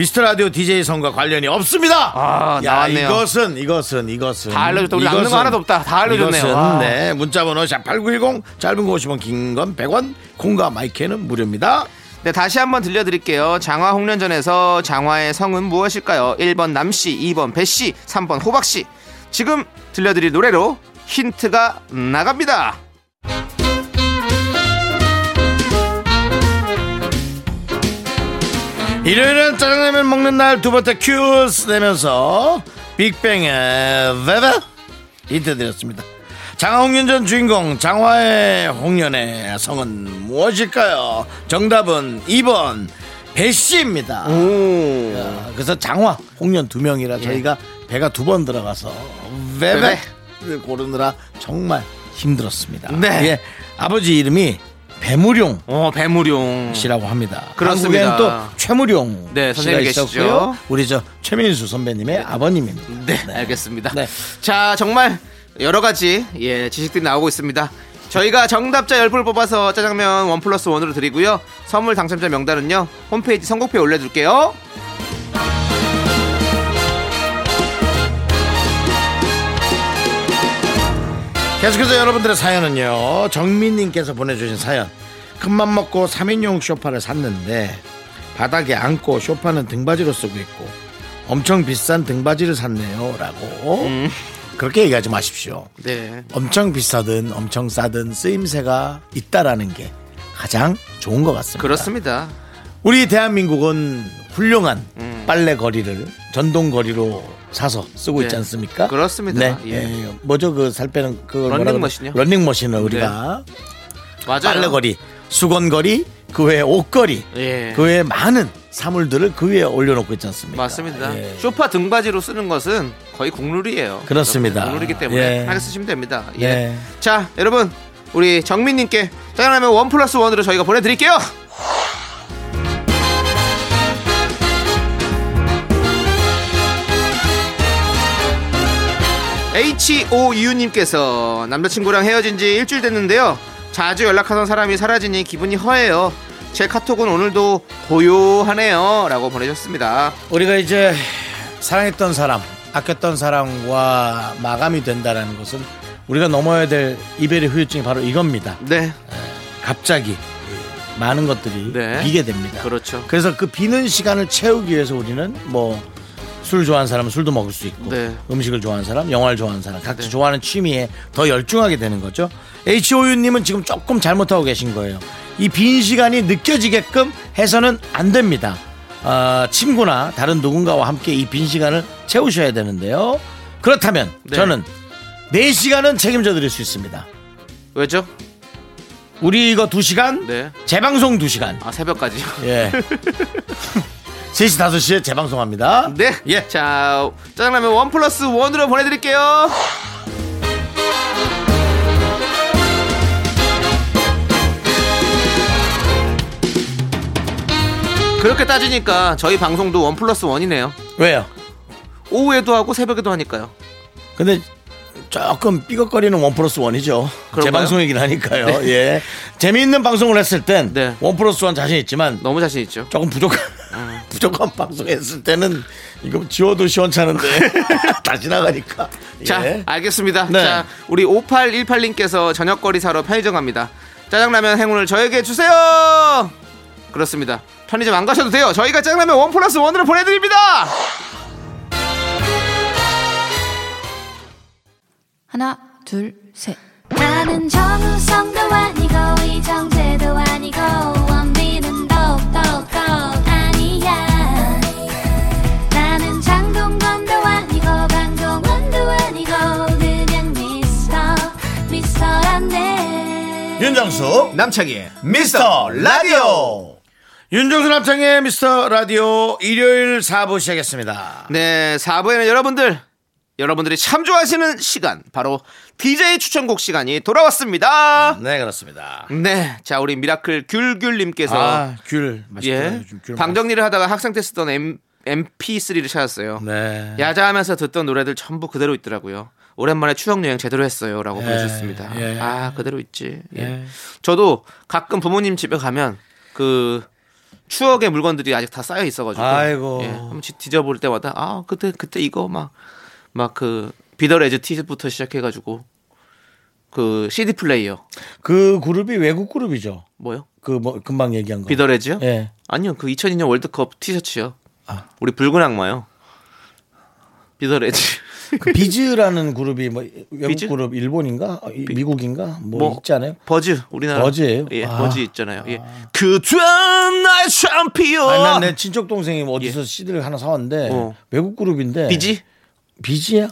미스터 라디오 DJ 성과 관련이 없습니다. 아, 야, 나왔네요. 이것은 이것은 이것은 다 알려줬다. 우리 아는 거 하나도 없다. 다 알려줬네요. 이것은, 와. 네, 문자 번호 샵8910 짧은 거 50원 긴 건 100원 콩과 마이크는 무료입니다. 네, 다시 한번 들려드릴게요. 장화 홍련전에서 장화의 성은 무엇일까요? 1번 남씨, 2번 배씨, 3번 호박씨. 지금 들려드릴 노래로 힌트가 나갑니다. 일요일은 짜장라면 먹는 날 두 번째 퀴즈 내면서 빅뱅의 베베 힌트 드렸습니다. 장화홍련전 주인공 장화의 홍련의 성은 무엇일까요? 정답은 2번 배씨입니다. 오. 야, 그래서 장화 홍련 두 명이라 저희가 배가 두 번 들어가서 베베를 고르느라 정말 힘들었습니다. 네. 예, 아버지 이름이 배무룡 어, 배무룡. 씨라고 합니다. 그렇습니다. 한국엔 또 최무룡 네, 선생님 계시죠. 우리 저 최민수 선배님의 아버님입니다. 네, 알겠습니다. 네. 자, 정말 여러 가지 예, 지식들이 나오고 있습니다. 저희가 정답자 10분을 뽑아서 짜장면 원 플러스 원으로 드리고요. 선물 당첨자 명단은요. 홈페이지 선곡표에 올려둘게요. 계속해서 여러분들의 사연은요. 정민님께서 보내주신 사연. 큰맘 먹고 3인용 쇼파를 샀는데 바닥에 앉고 쇼파는 등받이로 쓰고 있고 엄청 비싼 등받이를 샀네요. 라고. 그렇게 얘기하지 마십시오. 네. 엄청 비싸든 엄청 싸든 쓰임새가 있다라는 게 가장 좋은 것 같습니다. 그렇습니다. 우리 대한민국은 훌륭한 빨래 거리를 전동 거리로 사서 쓰고 네. 있지 않습니까? 그렇습니다. 네. 예. 예. 뭐죠 그 살 빼는 그 런닝머신이요? 런닝머신을 우리가 맞아요. 빨래 거리, 수건 거리, 그 외에 옷거리, 예. 그 외에 많은 사물들을 그 위에 올려놓고 있지 않습니까? 맞습니다. 예. 쇼파 등받이로 쓰는 것은 거의 국룰이에요. 그렇습니다. 국룰이기 때문에 예. 하게 쓰시면 됩니다. 예. 네. 자, 여러분 우리 정민님께 짜장라면 원 플러스 원으로 저희가 보내드릴게요. H.O.U.님께서 남자친구랑 헤어진 지 일주일 됐는데요. 자주 연락하던 사람이 사라지니 기분이 허해요. 제 카톡은 오늘도 고요하네요. 라고 보내셨습니다. 우리가 이제 사랑했던 사람, 아꼈던 사람과 마감이 된다는 것은 우리가 넘어야 될 이별의 후유증이 바로 이겁니다. 네. 갑자기 많은 것들이 네. 비게 됩니다. 그렇죠. 그래서 그 비는 시간을 채우기 위해서 우리는 뭐 술 좋아하는 사람은 술도 먹을 수 있고 네. 음식을 좋아하는 사람, 영화를 좋아하는 사람 각자 좋아하는 취미에 더 열중하게 되는 거죠. H.O.U.님은 지금 조금 잘못하고 계신 거예요. 이 빈 시간이 느껴지게끔 해서는 안 됩니다. 아, 친구나 다른 누군가와 함께 이 빈 시간을 채우셔야 되는데요. 그렇다면 네. 저는 4시간은 책임져 드릴 수 있습니다. 왜죠? 우리 이거 2시간, 네. 재방송 2시간. 아, 새벽까지요. 예. 3시 5시에 재방송합니다. 네. 예. 자, 짜장라면 one plus one으로 보내드릴게요. 그렇게 따지니까 저희 방송도 one plus one이네요. 왜요? 오후에도 하고 새벽에도 하니까요. 근데 조금 삐걱거리는 one plus one이죠. 재방송이긴 하니까요. 예. 재미있는 방송을 했을 땐 네. 원 플러스 원 자신 있지만 너무 자신 있죠. 조금 부족한 부족한 방송했을 때는 이거 지워도 시원찮은데 다시 나가니까. 자, 예. 알겠습니다. 네. 자, 우리 5818님께서 저녁거리 사러 편의점 갑니다. 짜장라면 행운을 저에게 주세요! 그렇습니다. 편의점 안 가셔도 돼요. 저희가 짜장라면 원 플러스 원으로 보내드립니다! 하나, 둘, 셋. 나는 정우성도 아니고 이정재도 아니고 윤정수 남창희의 미스터 라디오 윤정수 남창의 미스터 라디오 일요일 4부 시작했습니다. 네, 4부에는 여러분들, 여러분들이 참 좋아하시는 시간, 바로 DJ 추천곡 시간이 돌아왔습니다. 네 그렇습니다. 네, 자, 우리 미라클 귤귤님께서 아 귤 맛있다. 예, 귤방 정리를 하다가 학생 때 쓰던 M, MP3를 찾았어요. 네. 야자하면서 듣던 노래들 전부 그대로 있더라고요. 오랜만에 추억 여행 제대로 했어요라고 예, 보내주셨습니다. 예. 아 그대로 있지. 예. 예. 저도 가끔 부모님 집에 가면 그 추억의 물건들이 아직 다 쌓여 있어가지고 아이고. 예, 한번 뒤- 뒤져볼 때마다 아 그때 그때 이거 막 막 그 Be the Reds 티부터 시작해가지고 그 CD 플레이어 그 그룹이 외국 그룹이죠. 뭐요? 그 뭐 금방 얘기한 거. Be the Reds요? 예. 아니요 그 2002년 월드컵 티셔츠요. 우리 붉은 악마요. Be the Reds. 그 비즈라는 그룹이 뭐 외국 비즈? 그룹 일본인가 어, 이- 미국인가 뭐, 뭐, 있지 않아요? 버즈 우리나라 버즈예요? 예, 아. 버즈 있잖아요. 예. 그땐 나의 챔피언. 난 내 친척 동생이 뭐 어디서 CD를 하나 사왔는데 어. 외국 그룹인데 비지? 비지야?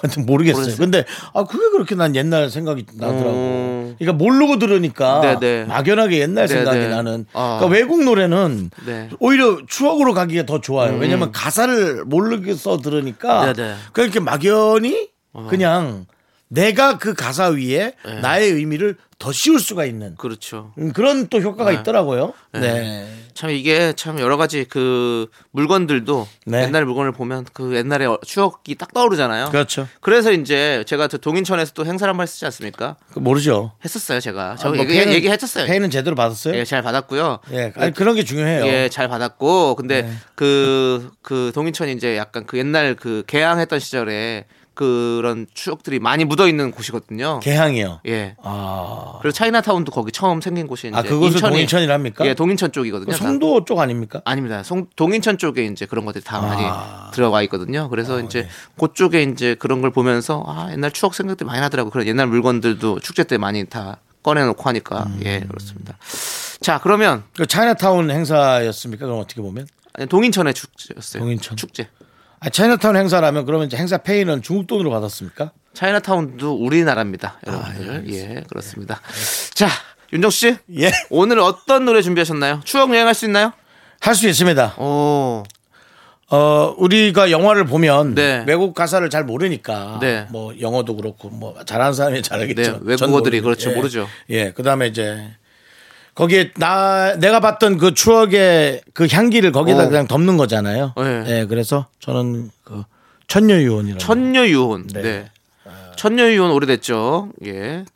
하여튼 모르겠어요. 모르겠어요? 근데 아 그게 그렇게 난 옛날 생각이 나더라고. 음. 그러니까 모르고 들으니까 네네. 막연하게 옛날 네네. 생각이 나는. 아. 그러니까 외국 노래는 네. 오히려 추억으로 가기가 더 좋아요. 왜냐면 가사를 모르게 써 들으니까 네네. 그렇게 막연히 그냥 내가 그 가사 위에 나의 의미를 더 씌울 수가 있는 그렇죠. 음, 그런 또 효과가 네. 있더라고요. 네. 네. 참 이게 참 여러 가지 그 물건들도 네. 옛날 물건을 보면 그 옛날의 어- 추억이 딱 떠오르잖아요. 그렇죠. 그래서 이제 제가 저 동인천에서 또 행사를 한번 했지 않습니까? 그 모르죠. 했었어요, 제가. 저 아, 뭐 얘기, 페이는- 얘기했었어요. 페이는 제대로 받았어요? 예, 잘 받았고요. 예, 아니, 그런 게 중요해요. 예, 잘 받았고 근데 네. 그그 동인천이 이제 약간 그 옛날 그 개항했던 시절에 그런 추억들이 많이 묻어 있는 곳이거든요. 개항이요. 예. 아, 그리고 차이나타운도 거기 처음 생긴 곳이 이제 아 그것을 인천이- 동인천이랍니까? 예, 동인천 쪽이거든요. 그 다. 송도 쪽 아닙니까? 아닙니다. 송, 동인천 쪽에 이제 그런 것들이 다 많이 아. 들어가 있거든요. 그래서 이제 그쪽에 이제 그런 걸 보면서 아, 옛날 추억 생각들이 많이 나더라고. 그런 옛날 물건들도 축제 때 많이 다 꺼내놓고 하니까 음. 예 그렇습니다. 자 그러면 그 차이나타운 행사였습니까? 그럼 어떻게 보면? 아니, 동인천의 축제였어요. 동인천. 축제. 아, 차이나타운 행사라면 그러면 이제 행사 페이는 중국 돈으로 받았습니까? 차이나타운도 우리나라입니다, 아, 여러분들. 예, 그렇습니다. 자, 윤정수 씨, 예. 오늘 어떤 노래 준비하셨나요? 추억 여행할 수 있나요? 할 수 있습니다. 오, 어, 우리가 영화를 보면 네. 외국 가사를 잘 모르니까 네. 뭐 영어도 그렇고 뭐 잘하는 사람이 잘하겠죠. 네, 전 외국어들이 그렇죠, 예. 모르죠. 예, 그다음에 이제 거기에 나 내가 봤던 그 추억의 그 향기를 거기다 어. 그냥 덮는 거잖아요. 네. 예, 그래서 저는 그 천녀유혼이라고 천녀유혼. 네. 네. 천녀유혼 오래됐죠. 예.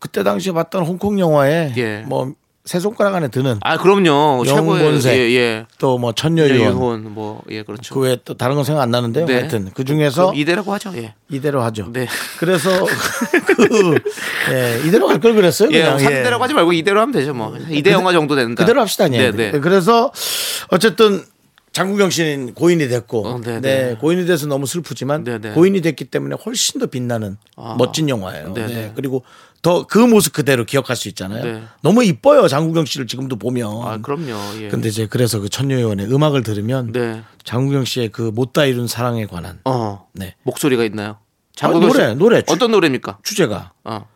그때 당시에 봤던 홍콩 영화에 예. 뭐 세 손가락 안에 드는 아, 그럼요. 영본색. 예, 예. 또뭐 천녀유혼 뭐 예, 그렇죠. 그 외에 또 다른 건 생각 안 나는데요. 네. 하여튼 그 중에서 이대라고 하죠. 예. 이대로 하죠. 네. 그래서 그 예, 이대로 갈 걸 그랬어요. 예, 그냥. 3대라고 하지 말고 이대로 하면 되죠. 뭐. 이대 영화 정도 된다. 그대로 합시다. 네, 네, 네. 그래서 어쨌든 장국영 씨는 고인이 됐고, 어, 네, 네, 네. 고인이 돼서 너무 슬프지만 네, 네. 고인이 됐기 때문에 훨씬 더 빛나는 아. 멋진 영화예요. 네, 네, 네. 그리고 더 그 모습 그대로 기억할 수 있잖아요. 네. 너무 이뻐요 장국영 씨를 지금도 보면. 아, 그럼요. 예. 근데 이제 그래서 그 천녀요원의 음악을 들으면 네. 장국영 씨의 그 못다 이룬 사랑에 관한 어. 네. 목소리가 있나요? 아, 노래, 노래. 주- 어떤 노래입니까? 주제가 어.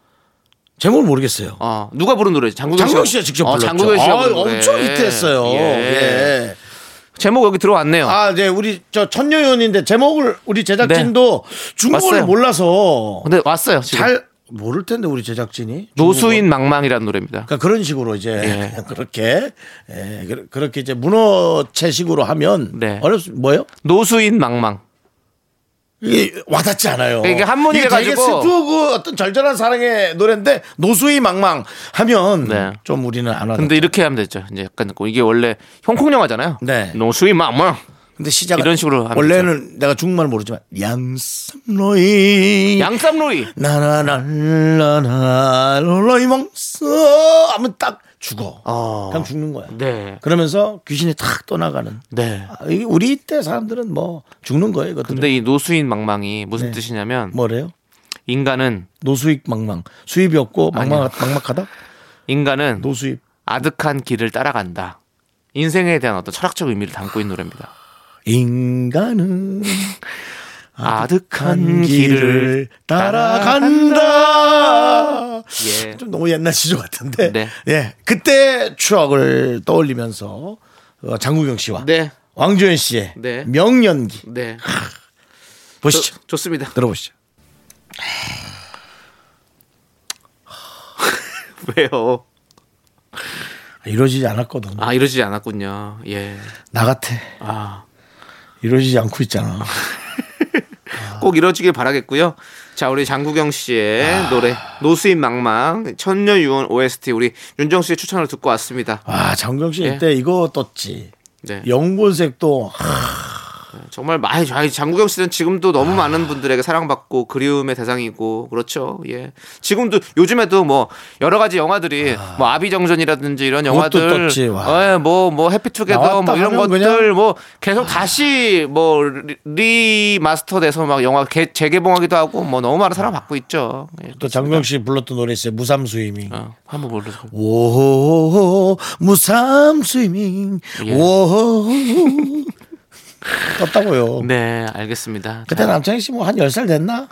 제목을 모르겠어요. 어. 누가 부른 노래지? 장국영 장국영 씨가 직접 어, 불렀죠. 장국영 씨가 아, 부른 노래. 엄청 히트했어요. 예. 예. 제목 여기 들어왔네요. 아, 네, 우리 저 천녀연인데 제목을 우리 제작진도 중국어를 왔어요. 몰라서 근데 왔어요. 지금. 잘 모를 텐데 우리 제작진이 노수인 망망이라는 노래입니다. 그러니까 그런 식으로 이제 예. 그렇게 예, 그- 그렇게 이제 문어체식으로 하면 네. 어렵 뭐예요? 노수인 망망. 이게 와닿지 않아요. 이게 한문이라 이게 되게 가지고- 슬프고 어떤 절절한 사랑의 노래인데 노수이 망망 하면 네. 좀 우리는 안 와닿. 근데 이렇게 하면 되죠. 이제 약간 이게 원래 홍콩 영화잖아요. 네. 노수인 망망. 근데 시작 이런 식으로 하면 원래는 내가 중국말 모르지만 양sam로이 양쌈로이. 나나나나나 롤러이 멍써 하면 딱 죽어. 어. 그냥 죽는 거야. 네. 그러면서 귀신이 탁 떠나가는. 네. 아, 이게 우리 때 사람들은 뭐 죽는 거예요. 이것들은. 근데 이 노수인 망망이 무슨 네. 뜻이냐면 뭐래요? 인간은 노수익 망망. 수입이 없고 망망, 막막하다? 인간은 노수입. 아득한 길을 따라간다. 인생에 대한 어떤 철학적 의미를 담고 있는 노래입니다. 인간은 아득한 길을 따라간다. 예. 좀 너무 옛날 시조 같은데. 네. 예. 그때 추억을 떠올리면서 어, 장국영 씨와 네. 왕조연 씨의 네. 명연기 네. 보시죠. 좋- 좋습니다. 들어보시죠. 왜요? 이루어지지 않았거든. 아, 이러지 않았군요. 예. 나 같아. 아. 이루어지지 않고 있잖아. 꼭 이뤄지길 바라겠고요. 자, 우리 장국영 씨의 노래 노수인 망망 천녀 유언 OST 우리 윤정 씨의 추천을 듣고 왔습니다. 아, 장국영 씨 예. 이때 이거 떴지. 네. 영웅본색도 하, 정말 많이 자- 장국영 씨는 지금도 너무 많은 분들에게 사랑받고 그리움의 대상이고 그렇죠. 예. 지금도 요즘에도 뭐 여러 가지 영화들이 뭐 아비정전이라든지 이런 영화들 와. 예, 뭐뭐 해피투게더 나왔다 뭐 이런 것들 뭐 계속 다시 뭐 re- remaster돼서 막 영화 개- 재개봉하기도 하고 뭐 너무 많은 사랑받고 있죠. 예. 또 장국영 씨 불렀던 노래 있어요. 무삼 스위밍. 어, 한번 불러서 오 무삼 스위밍. 예. 오 떴다고요. 네, 알겠습니다. 그때 남창희 씨 뭐 한 10살 됐나?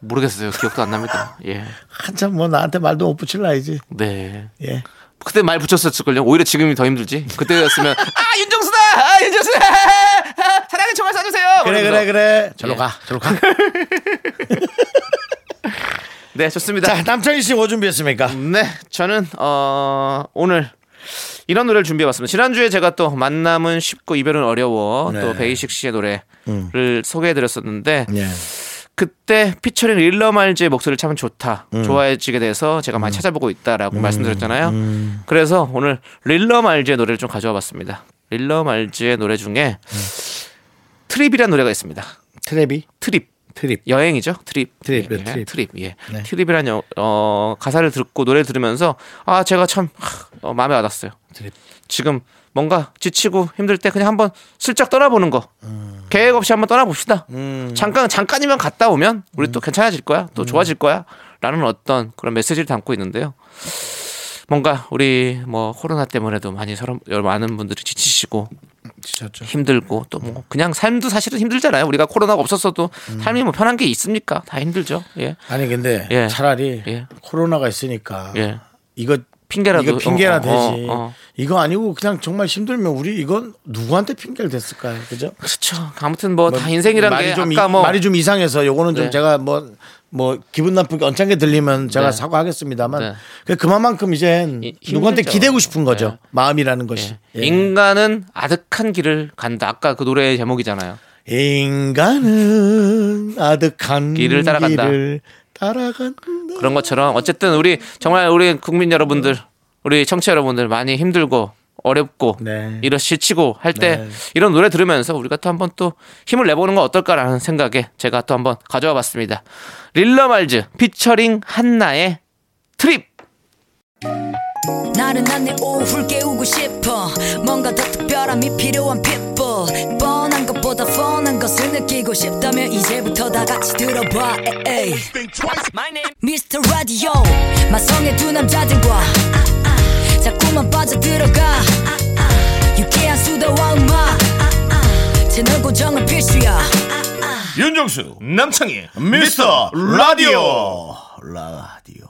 모르겠어요. 기억도 안 납니다. 예. 한참 뭐 나한테 말도 못 붙일 나이지. 네. 예. 그때 말 붙였었을걸요. 오히려 지금이 더 힘들지. 그때였으면 아 윤정수다, 아 윤정수다, 아, 사랑의 총알 쏴주세요. 그래. 그래 그래. 절로 예. 가. 절로 가. 네, 좋습니다. 자, 남창희 씨 뭐 준비했습니까? 네, 저는 어 오늘 이런 노래를 준비해봤습니다. 지난주에 제가 또 만남은 쉽고 이별은 어려워 네. 또 베이식 씨의 노래를 소개해드렸었는데 예. 그때 피처링 릴러말즈의 목소리를 참 좋다 음. 좋아해지게 돼서 제가 많이 찾아보고 있다라고 말씀드렸잖아요. 그래서 오늘 릴러말즈의 노래를 좀 가져와 봤습니다. 릴러말즈의 노래 중에 trip이라는 노래가 있습니다. trap이 trip trip. 여행이죠. trip. trip, 예, 네, trip. trip. 예. 네. trip이라는 여- 어, 가사를 듣고 노래를 들으면서 아, 제가 참 하, 어, 마음에 와닿았어요. trip. 지금 뭔가 지치고 힘들 때 그냥 한번 슬쩍 떠나보는 거. 계획 없이 한번 떠나봅시다. 음. 잠깐 잠깐이면 갔다 오면 우리 또 괜찮아질 거야. 또 좋아질 거야. 라는 어떤 그런 메시지를 담고 있는데요. 뭔가 우리 뭐 코로나 때문에도 많이 서로 많은 분들이 지치시고 지쳤죠. 힘들고 또 뭐 그냥 삶도 사실은 힘들잖아요. 우리가 코로나가 없었어도 음. 삶이 뭐 편한 게 있습니까? 다 힘들죠. 예. 아니 근데 예. 차라리 예. 코로나가 있으니까 예. 이거 핑계라도 이거 핑계나 어, 어, 되지. 어, 어. 이거 아니고 그냥 정말 힘들면 우리 이건 누구한테 핑계를 댔을까요? 그죠? 그렇죠. 아무튼 뭐다 인생이란 말이 게 좀 아까 이- 뭐 말이 좀 이상해서 요거는 좀 네. 제가 뭐 뭐 기분 나쁘게 언짢게 들리면 제가 네. 사과하겠습니다만 네. 그 그만큼 이젠 이- 누구한테. 기대고 싶은 거죠. 네. 마음이라는 것이. 예. 인간은 아득한 길을 간다. 아까 그 노래의 제목이잖아요. 인간은 아득한 길을 따라간다. 길을 따라간다. 그런 것처럼 어쨌든 우리 정말 우리 국민 여러분들, 우리 청취자 여러분들 많이 힘들고 어렵고 네. 이런 지치고 할때 네. 이런 노래 들으면서 우리가 또 한번 또 힘을 내보는 건 어떨까라는 생각에 제가 또 한번 가져와 봤습니다. 릴러 말즈 피처링 한나의 트립. 나른한 내 오후를 깨우고 싶어 뭔가 더 특별함이 필요한 people 뻔한 것보다 뻔한 것을 느끼고 싶다면 이제부터 다 같이 들어봐 에이. Mr. Radio 마성의 두 남자들과 자꾸만 빠져들어가. 유쾌한 수다와 음악. 채널 고정은 필수야. 윤정수 남창희 미스터 라디오. 라디오.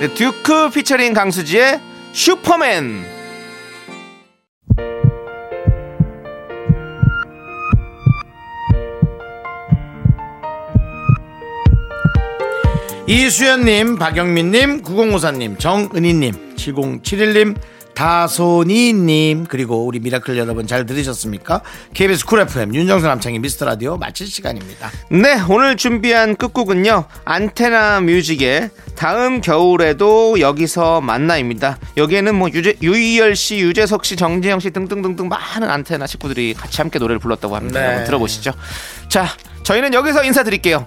네, 듀크 피처링 강수지의 슈퍼맨. 이수연님, 박영민님, 9054님, 정은희님, 7071님, 다소니님, 그리고 우리 미라클 여러분 잘 들으셨습니까? KBS 쿨 FM, 윤정수 남창희 미스터 라디오 마칠 시간입니다. 네, 오늘 준비한 끝곡은요. 안테나 뮤직의 다음 겨울에도 여기서 만나입니다. 여기에는 뭐 유재, 유희열 씨, 유재석 씨, 정재형 씨 등등등등 많은 안테나 식구들이 같이 함께 노래를 불렀다고 합니다. 네. 한번 들어보시죠. 자, 저희는 여기서 인사드릴게요.